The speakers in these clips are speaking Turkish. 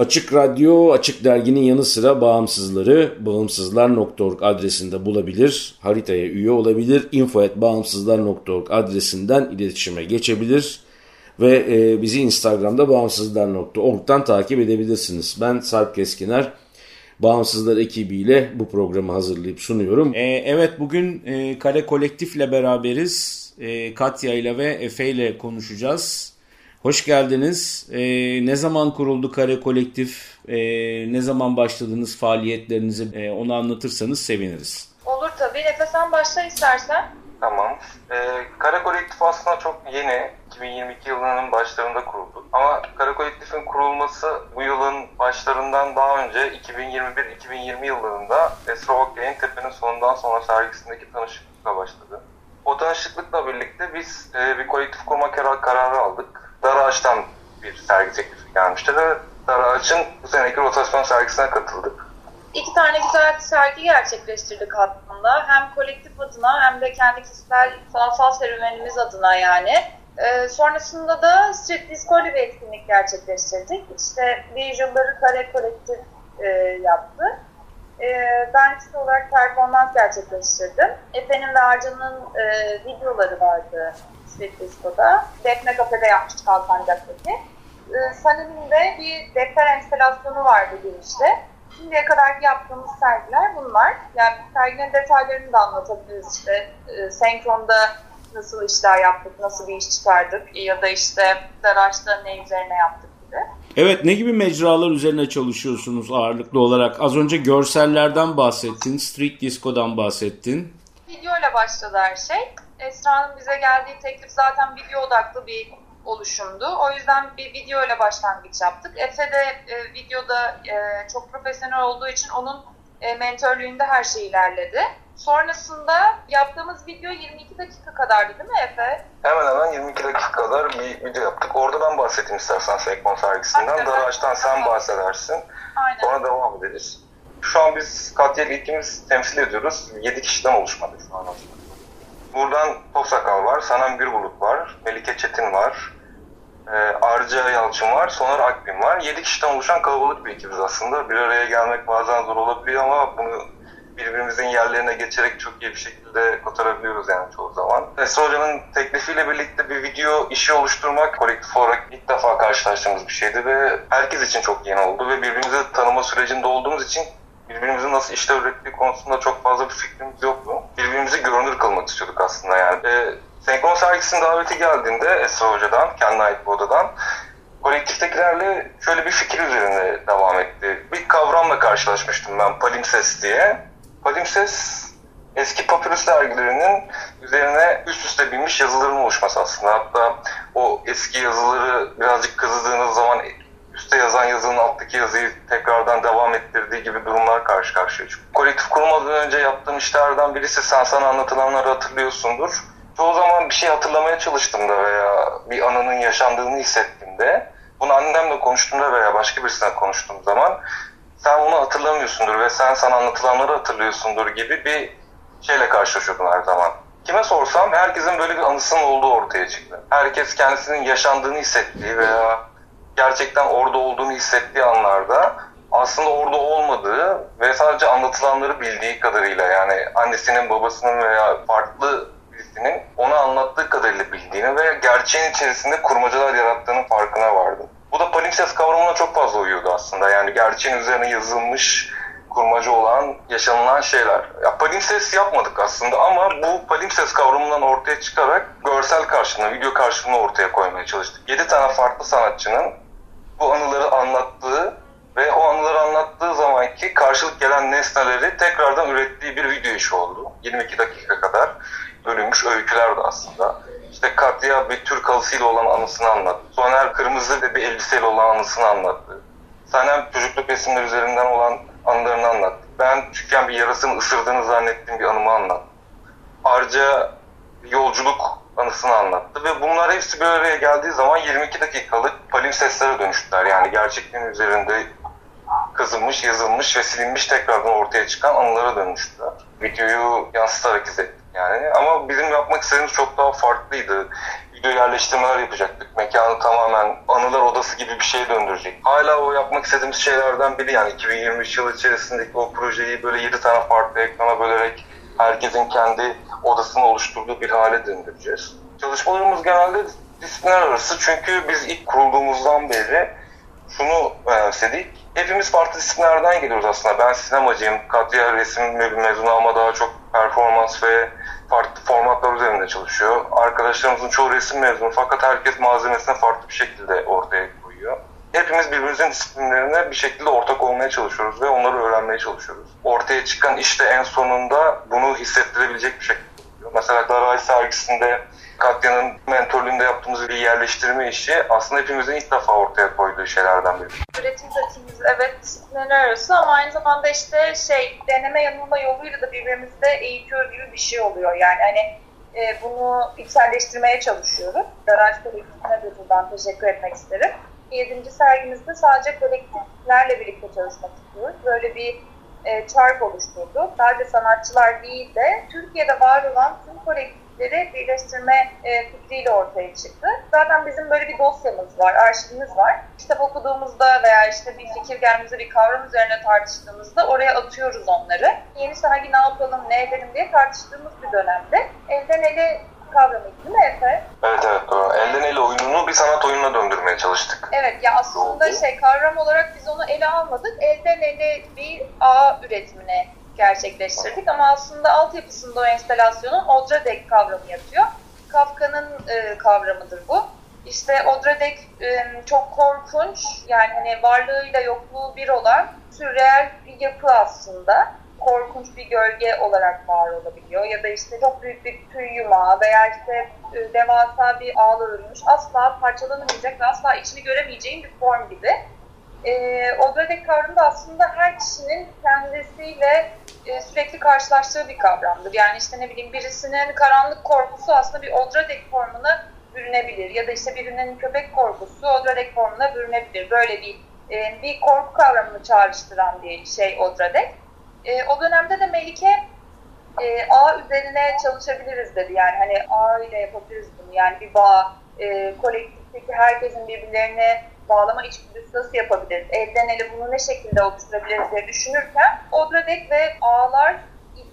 Açık Radyo, Açık Dergi'nin yanı sıra bağımsızları bağımsızlar.org adresinde bulabilir, haritaya üye olabilir, info.bağımsızlar.org adresinden iletişime geçebilir ve e, bizi Instagram'da bağımsızlar.org'dan takip edebilirsiniz. Ben Sarp Keskiner, Bağımsızlar ekibiyle bu programı hazırlayıp sunuyorum. E, evet bugün e, Kare Kolektif'le beraberiz. E, Katya ile ve Efe ile konuşacağız. Hoş geldiniz. Ee, ne zaman kuruldu Kare Kolektif? Ee, ne zaman başladınız faaliyetlerinizi? Ee, onu anlatırsanız seviniriz. Olur tabii. Efe sen başla istersen. Tamam. Ee, Kare Kolektif aslında çok yeni. 2022 yılının başlarında kuruldu. Ama Kare Kolektif'in kurulması bu yılın başlarından daha önce 2021-2020 yıllarında Esra Okyay'ın Tepe'nin sonundan sonra sergisindeki tanışıklıkla başladı. O tanışıklıkla birlikte biz e, bir kolektif kurma kararı aldık Dar Ağaç'tan bir sergi teklifi gelmişti ve Dar Ağaç'ın bu seneki rotasyon sergisine katıldık. İki tane güzel sergi gerçekleştirdik aslında. Hem kolektif adına hem de kendi kişisel sanatsal serüvenimiz adına yani. Ee, sonrasında da Street Disco bir etkinlik gerçekleştirdik. İşte Visual'ları Kare Kolektif e, yaptı. E, ben kişi olarak performans gerçekleştirdim. Efe'nin ve Arcan'ın e, videoları vardı Street Disco'da. Defne Kafe'de yapmıştık Alsancak'taki. Ee, Sanem'in de bir defter enstalasyonu vardı girişte. Şimdiye kadar yaptığımız sergiler bunlar. Yani serginin detaylarını da anlatabiliriz işte. E, senkronda nasıl işler yaptık, nasıl bir iş çıkardık ya da işte Daraş'ta ne üzerine yaptık gibi. Evet ne gibi mecralar üzerine çalışıyorsunuz ağırlıklı olarak? Az önce görsellerden bahsettin, street disco'dan bahsettin. Video ile başladı her şey. Esra'nın bize geldiği teklif zaten video odaklı bir oluşumdu. O yüzden bir video ile başlangıç yaptık. Efe de e, videoda e, çok profesyonel olduğu için onun e, mentörlüğünde her şey ilerledi. Sonrasında yaptığımız video 22 dakika kadardı değil mi Efe? Hemen hemen 22 dakika kadar bir video yaptık. Orada ben bahsedeyim istersen Sekmon sergisinden. Daraç'tan sen bahsedersin. Aynen. Sonra devam ederiz. Şu an biz Katya ilkimiz temsil ediyoruz. 7 kişiden oluşmadı şu an aslında. Buradan Topsakal var, Sanem Gürbulut var, Melike Çetin var, e, Arca Yalçın var, Soner Akbin var. 7 kişiden oluşan kalabalık bir ekibiz aslında. Bir araya gelmek bazen zor olabiliyor ama bunu birbirimizin yerlerine geçerek çok iyi bir şekilde kotarabiliyoruz yani çoğu zaman. Esra Hoca'nın teklifiyle birlikte bir video işi oluşturmak kolektif olarak ilk defa karşılaştığımız bir şeydi ve herkes için çok yeni oldu ve birbirimizi tanıma sürecinde olduğumuz için birbirimizin nasıl işler ürettiği konusunda çok fazla bir fikrimiz yoktu. Birbirimizi görünür kılmak istiyorduk aslında yani. E, Senkron sergisinin daveti geldiğinde Esra Hoca'dan, kendi ait bir odadan kolektiftekilerle şöyle bir fikir üzerine devam etti. Bir kavramla karşılaşmıştım ben palimpses diye. Palimpses eski papyrus dergilerinin üzerine üst üste binmiş yazıların oluşması aslında. Hatta o eski yazıları birazcık kazıdığınız zaman üstte yazan yazının alttaki yazıyı tekrardan devam ettirdiği gibi durumlar karşı karşıya çıkıyor. Kolektif kurulmadan önce yaptığım işlerden birisi sen sana anlatılanları hatırlıyorsundur. Çoğu zaman bir şey hatırlamaya çalıştığımda veya bir anının yaşandığını hissettiğimde bunu annemle konuştuğumda veya başka birisine konuştuğum zaman sen onu hatırlamıyorsundur ve sen sana anlatılanları hatırlıyorsundur gibi bir şeyle karşılaşıyordum her zaman. Kime sorsam herkesin böyle bir anısının olduğu ortaya çıktı. Herkes kendisinin yaşandığını hissettiği veya gerçekten orada olduğunu hissettiği anlarda aslında orada olmadığı ve sadece anlatılanları bildiği kadarıyla yani annesinin babasının veya farklı birisinin ona anlat gerçeğin içerisinde kurmacalar yarattığının farkına vardım. Bu da palimpsest kavramına çok fazla uyuyordu aslında. Yani gerçeğin üzerine yazılmış kurmacı olan, yaşanılan şeyler. Ya palimpsest yapmadık aslında ama bu palimpsest kavramından ortaya çıkarak görsel karşılığını, video karşılığını ortaya koymaya çalıştık. 7 tane farklı sanatçının bu anıları anlattığı ve o anıları anlattığı zamanki karşılık gelen nesneleri tekrardan ürettiği bir video işi oldu. 22 dakika kadar bölünmüş öyküler de aslında. İşte Katya bir Türk halısıyla olan anısını anlattı. Soner Kırmızı bir elbiseyle olan anısını anlattı. Sanem çocukluk resimler üzerinden olan anılarını anlattı. Ben küçükken bir yarasını ısırdığını zannettiğim bir anımı anlattı. Arca yolculuk anısını anlattı ve bunlar hepsi bir araya geldiği zaman 22 dakikalık palimpsestlere dönüştüler. Yani gerçekliğin üzerinde kazınmış, yazılmış ve silinmiş tekrardan ortaya çıkan anılara dönüştüler. Videoyu yansıtarak izlettik yani. Ama bizim yapmak istediğimiz çok daha farklıydı. Video yerleştirmeler yapacaktık. Mekanı tamamen anılar odası gibi bir şeye döndürecek. Hala o yapmak istediğimiz şeylerden biri yani 2023 yılı içerisindeki o projeyi böyle 7 tane farklı ekrana bölerek herkesin kendi odasını oluşturduğu bir hale döndüreceğiz. Çalışmalarımız genelde disiplinler arası çünkü biz ilk kurulduğumuzdan beri şunu önemsedik. Hepimiz farklı disiplinlerden geliyoruz aslında. Ben sinemacıyım. Katya resim mezunu ama daha çok performans ve farklı formatlar üzerinde çalışıyor. Arkadaşlarımızın çoğu resim mezunu fakat herkes malzemesine farklı bir şekilde ortaya koyuyor. Hepimiz birbirimizin disiplinlerine bir şekilde ortak olmaya çalışıyoruz ve onları öğrenmeye çalışıyoruz. Ortaya çıkan işte en sonunda bunu hissettirebilecek bir şekilde. Mesela Daray sergisinde Katya'nın mentorluğunda yaptığımız bir yerleştirme işi aslında hepimizin ilk defa ortaya koyduğu şeylerden biri. Üretim pratiğimiz evet disiplinler arası ama aynı zamanda işte şey deneme yanılma yoluyla da birbirimizde eğitiyor gibi bir şey oluyor. Yani hani e, bunu içselleştirmeye çalışıyoruz. Garaj kolektifine de buradan teşekkür etmek isterim. Yedinci sergimizde sadece kolektiflerle birlikte çalışmak istiyoruz. Böyle bir e, çark oluşturduk. Sadece sanatçılar değil de Türkiye'de var olan tüm kolektif fikirleri birleştirme e, fikriyle ortaya çıktı. Zaten bizim böyle bir dosyamız var, arşivimiz var. Kitap okuduğumuzda veya işte bir fikir geldiğimizde bir kavram üzerine tartıştığımızda oraya atıyoruz onları. Yeni sergi ne yapalım, ne edelim diye tartıştığımız bir dönemde elden ele kavramı değil mi Efe? Evet evet doğru. Elden ele oyununu bir sanat oyununa döndürmeye çalıştık. Evet ya aslında şey kavram olarak biz onu ele almadık. Elden ele bir ağ üretimine gerçekleştirdik ama aslında altyapısında o enstalasyonun Odradek kavramı yatıyor. Kafka'nın e, kavramıdır bu. İşte Odradek e, çok korkunç yani hani varlığıyla yokluğu bir olan sürreel bir yapı aslında. Korkunç bir gölge olarak var olabiliyor ya da işte çok büyük bir tüy yumağı veya işte e, devasa bir ağla örülmüş asla parçalanamayacak ve asla içini göremeyeceğin bir form gibi. E, Odradek kavramı da aslında her kişinin kendisiyle e, sürekli karşılaştığı bir kavramdır. Yani işte ne bileyim birisinin karanlık korkusu aslında bir Odradek formuna bürünebilir. Ya da işte birinin köpek korkusu Odradek formuna bürünebilir. Böyle bir e, bir korku kavramını çağrıştıran bir şey Odradek. E, o dönemde de Melike e, ağ üzerine çalışabiliriz dedi. Yani hani ağ ile yapabiliriz bunu. Yani bir bağ, e, kolektifteki herkesin birbirlerine bağlama içgüdüsü nasıl yapabiliriz? Elden ele bunu ne şekilde oluşturabiliriz diye düşünürken Odradek ve ağlar,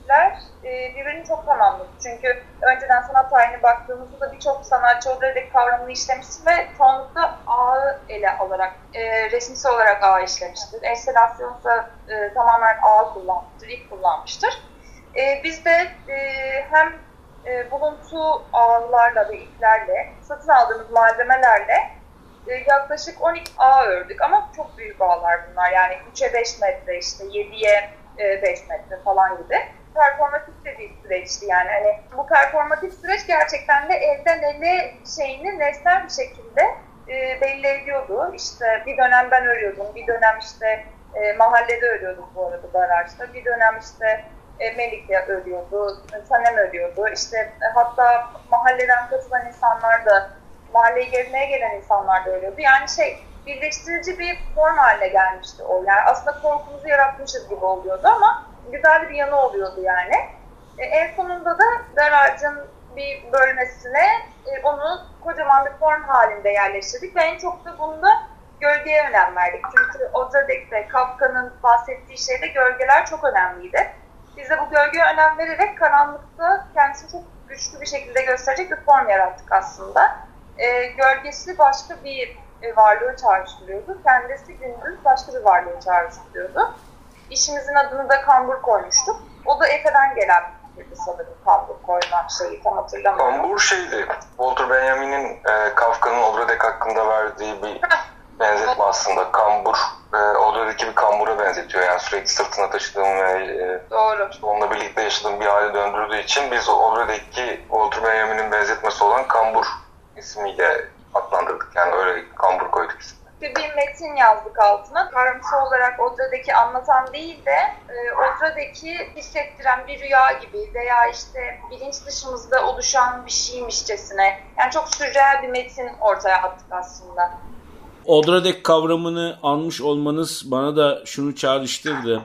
ipler e, birbirini çok tamamladı. Çünkü önceden sanat tarihine baktığımızda da birçok sanatçı Odradek kavramını işlemiştir ve çoğunlukla ağı ele alarak, e, resimsel olarak ağı işlemiştir. Enstalasyonsa e, tamamen ağı kullanmıştır, ip kullanmıştır. E, biz de e, hem e, buluntu ağlarla ve iplerle, satın aldığımız malzemelerle e, yaklaşık 12 ağ ördük ama çok büyük ağlar bunlar. Yani 3'e 5 metre işte 7'ye 5 e, metre falan gibi. Performatif de bir süreçti yani. Hani bu performatif süreç gerçekten de elden ele şeyini nesnel bir şekilde e, belli ediyordu. İşte bir dönem ben örüyordum, bir dönem işte e, mahallede örüyordum bu arada garajda. Bir dönem işte e, Melike örüyordu, Sanem örüyordu. İşte hatta mahalleden katılan insanlar da mahalleyi gezmeye gelen insanlar da ölüyordu. Yani şey birleştirici bir form haline gelmişti o. Yani aslında korkumuzu yaratmışız gibi oluyordu ama güzel bir yanı oluyordu yani. E, en sonunda da garajın bir bölmesine e, onu kocaman bir form halinde yerleştirdik ve en çok da bunda gölgeye önem verdik. Çünkü Ozadek'te Kafka'nın bahsettiği şeyde gölgeler çok önemliydi. Biz de bu gölgeye önem vererek karanlıkta kendisini çok güçlü bir şekilde gösterecek bir form yarattık aslında. e, gölgesi başka bir e, varlığı çağrıştırıyordu. Kendisi gündüz başka bir varlığı çağrıştırıyordu. İşimizin adını da kambur koymuştuk. O da Efe'den gelen bir sanırım kambur koyma şeyi tam hatırlamıyorum. Kambur şeydi. Walter Benjamin'in e, Kafka'nın Odradek hakkında verdiği bir benzetme aslında. Kambur, e, Odradek'i bir kambura benzetiyor. Yani sürekli sırtına taşıdığım ve e, Doğru. onunla birlikte yaşadığım bir hale döndürdüğü için biz Odradek'i Walter Benjamin'in benzetmesi olan kambur ismiyle adlandırdık. Yani öyle kambur koyduk ismini. Bir metin yazdık altına. Kavramsal olarak Odra'daki anlatan değil de e, Odra'daki hissettiren bir rüya gibi veya işte bilinç dışımızda oluşan bir şeymişçesine. Yani çok sürreel bir metin ortaya attık aslında. Odradek kavramını almış olmanız bana da şunu çağrıştırdı.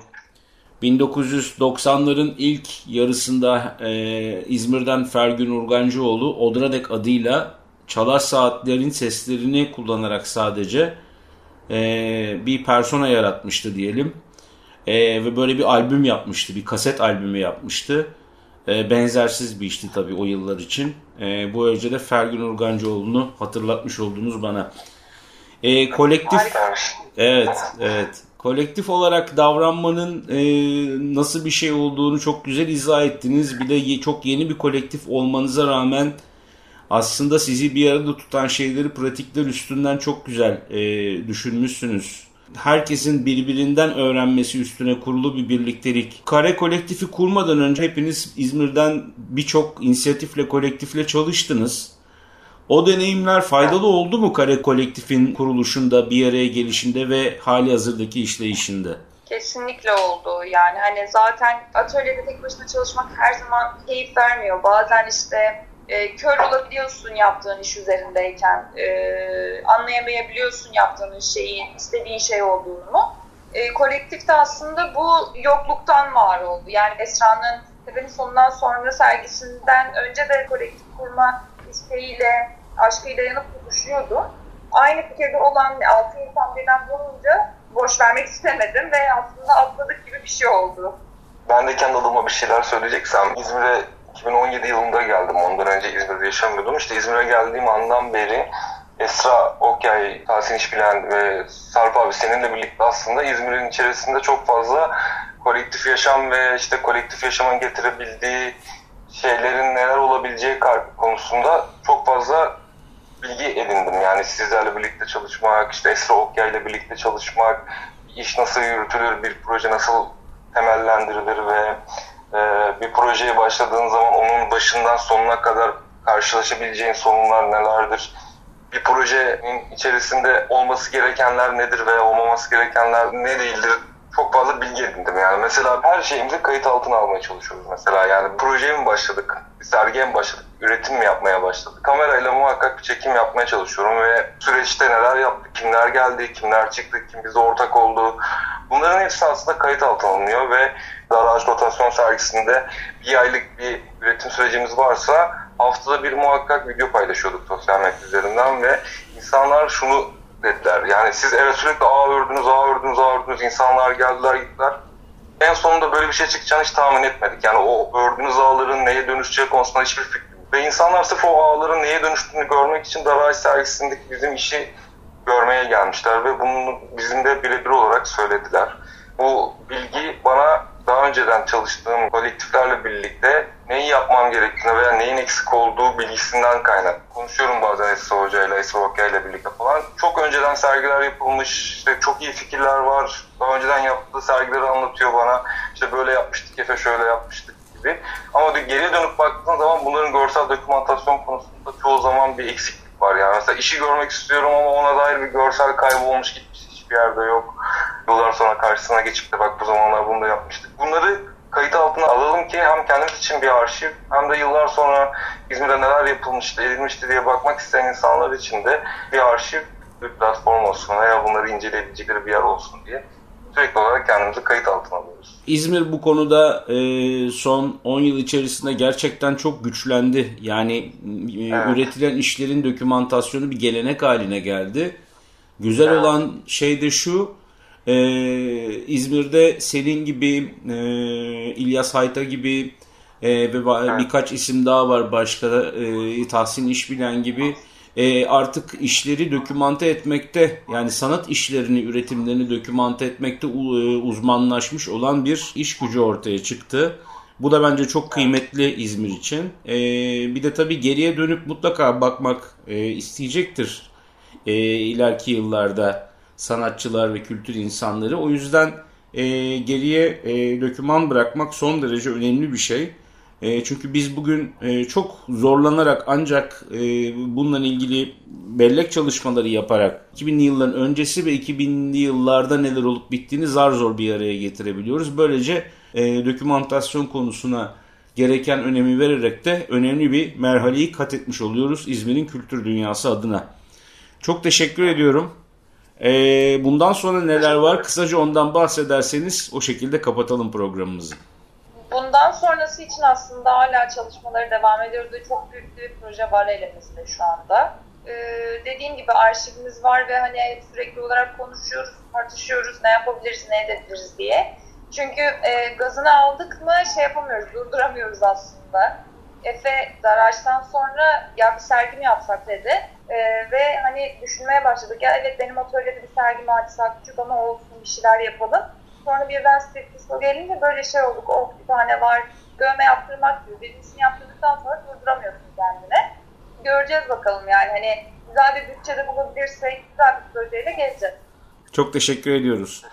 1990'ların ilk yarısında e, İzmir'den Fergün Urgancıoğlu Odradek adıyla çalar saatlerin seslerini kullanarak sadece e, bir persona yaratmıştı diyelim. E, ve böyle bir albüm yapmıştı, bir kaset albümü yapmıştı. E, benzersiz bir işti tabii o yıllar için. E, bu önce de Fergün Urgancıoğlu'nu hatırlatmış oldunuz bana. E, kolektif Harikaymış. Evet, evet. Kolektif olarak davranmanın e, nasıl bir şey olduğunu çok güzel izah ettiniz. Bir de ye- çok yeni bir kolektif olmanıza rağmen aslında sizi bir arada tutan şeyleri pratikler üstünden çok güzel e, düşünmüşsünüz. Herkesin birbirinden öğrenmesi üstüne kurulu bir birliktelik. Kare kolektifi kurmadan önce hepiniz İzmir'den birçok inisiyatifle, kolektifle çalıştınız. O deneyimler faydalı oldu mu Kare Kolektif'in kuruluşunda, bir araya gelişinde ve hali hazırdaki işleyişinde? Kesinlikle oldu. Yani hani zaten atölyede tek başına çalışmak her zaman keyif vermiyor. Bazen işte e, kör olabiliyorsun yaptığın iş üzerindeyken. E, anlayamayabiliyorsun yaptığın şeyin istediğin şey olduğunu. E, kolektifte aslında bu yokluktan var oldu. Yani Esra'nın Tepe'nin sonundan sonra sergisinden önce de kolektif kurma isteğiyle, aşkıyla yanıp tutuşuyordu. Aynı fikirde olan altı insan birden bulunca boş vermek istemedim ve aslında atladık gibi bir şey oldu. Ben de kendi adıma bir şeyler söyleyeceksem İzmir'e 2017 yılında geldim. Ondan önce İzmir'de yaşamıyordum. İşte İzmir'e geldiğim andan beri Esra Okyay, Tahsin İşbilen ve Sarp abi seninle birlikte aslında İzmir'in içerisinde çok fazla kolektif yaşam ve işte kolektif yaşamın getirebildiği şeylerin neler olabileceği konusunda çok fazla bilgi edindim. Yani sizlerle birlikte çalışmak, işte Esra Okyay ile birlikte çalışmak, iş nasıl yürütülür, bir proje nasıl temellendirilir ve e, bir projeye başladığın zaman onun başından sonuna kadar karşılaşabileceğin sorunlar nelerdir? Bir projenin içerisinde olması gerekenler nedir veya olmaması gerekenler ne değildir? Çok fazla bilgi edindim yani. Mesela her şeyimizi kayıt altına almaya çalışıyoruz mesela. Yani projeye mi başladık, sergiye mi başladık, üretim mi yapmaya başladık? Kamerayla muhakkak bir çekim yapmaya çalışıyorum ve süreçte neler yaptık, kimler geldi, kimler çıktı, kim bize ortak oldu. Bunların hepsi aslında kayıt altına alınıyor ve Daraj Rotasyon sergisinde bir aylık bir üretim sürecimiz varsa haftada bir muhakkak video paylaşıyorduk sosyal medya üzerinden ve insanlar şunu dediler. Yani siz evet sürekli ağ ördünüz, ağ ördünüz, ağ ördünüz. İnsanlar geldiler, gittiler. En sonunda böyle bir şey çıkacağını hiç tahmin etmedik. Yani o ördüğünüz ağların neye dönüşeceği konusunda hiçbir fikrim. Ve insanlar sırf o ağların neye dönüştüğünü görmek için Daraj sergisindeki bizim işi görmeye gelmişler ve bunu bizim de birebir olarak söylediler. Bu bilgi bana daha önceden çalıştığım kolektiflerle birlikte neyi yapmam gerektiğini veya neyin eksik olduğu bilgisinden kaynak. Konuşuyorum bazen Esra Hoca ile, Esra Hoca ile birlikte falan. Çok önceden sergiler yapılmış, işte çok iyi fikirler var. Daha önceden yaptığı sergileri anlatıyor bana. İşte böyle yapmıştık, Efe şöyle yapmıştık gibi. Ama geriye dönüp baktığın zaman bunların görsel dokümantasyon konusunda çoğu zaman bir eksiklik var. Yani mesela işi görmek istiyorum ama ona dair bir görsel kaybı olmuş gitmiş hiçbir yerde yok. Yıllar sonra karşısına geçip de bak bu zamanlar bunu da yapmıştık. Bunları kayıt altına alalım ki hem kendimiz için bir arşiv hem de yıllar sonra İzmir'de neler yapılmıştı, edilmişti diye bakmak isteyen insanlar için de bir arşiv, bir platform olsun veya bunları inceleyebilecekleri bir yer olsun diye sürekli olarak kendimizi kayıt altına alıyoruz. İzmir bu konuda e, son 10 yıl içerisinde gerçekten çok güçlendi. Yani e, evet. üretilen işlerin dokümantasyonu bir gelenek haline geldi. Güzel evet. olan şey de şu, e, İzmir'de senin gibi, e, İlyas Hayta gibi e, ve evet. birkaç isim daha var başka, e, Tahsin İşbilen gibi e, artık işleri dokümante etmekte yani sanat işlerini, üretimlerini dokümante etmekte e, uzmanlaşmış olan bir iş gücü ortaya çıktı. Bu da bence çok kıymetli İzmir için. E, bir de tabii geriye dönüp mutlaka bakmak e, isteyecektir e, ileriki yıllarda sanatçılar ve kültür insanları. O yüzden e, geriye e, döküman bırakmak son derece önemli bir şey. E, çünkü biz bugün e, çok zorlanarak ancak e, bununla ilgili bellek çalışmaları yaparak 2000'li yılların öncesi ve 2000'li yıllarda neler olup bittiğini zar zor bir araya getirebiliyoruz. Böylece e, dokümantasyon konusuna gereken önemi vererek de önemli bir merhaleyi kat etmiş oluyoruz İzmir'in kültür dünyası adına. Çok teşekkür ediyorum. E, bundan sonra neler var? Kısaca ondan bahsederseniz o şekilde kapatalım programımızı. Bundan sonrası için aslında hala çalışmaları devam ediyoruz çok büyük bir proje var elimizde şu anda. Ee, dediğim gibi arşivimiz var ve hani sürekli olarak konuşuyoruz, tartışıyoruz, ne yapabiliriz, ne edebiliriz diye. Çünkü e, gazını aldık mı şey yapamıyoruz, durduramıyoruz aslında. Efe Daraç'tan sonra ya bir sergi mi yapsak dedi. E, ve hani düşünmeye başladık. Ya evet benim atölyede bir sergi mi açsak küçük ama olsun bir şeyler yapalım. Sonra birden street disco gelince böyle şey olduk. Oh bir tane var. Dövme yaptırmak gibi. Birincisini yaptırdıktan sonra durduramıyorsun kendine. Göreceğiz bakalım yani. Hani güzel bir bütçede bulabilirsek güzel bir projeyle geleceğiz. Çok teşekkür ediyoruz.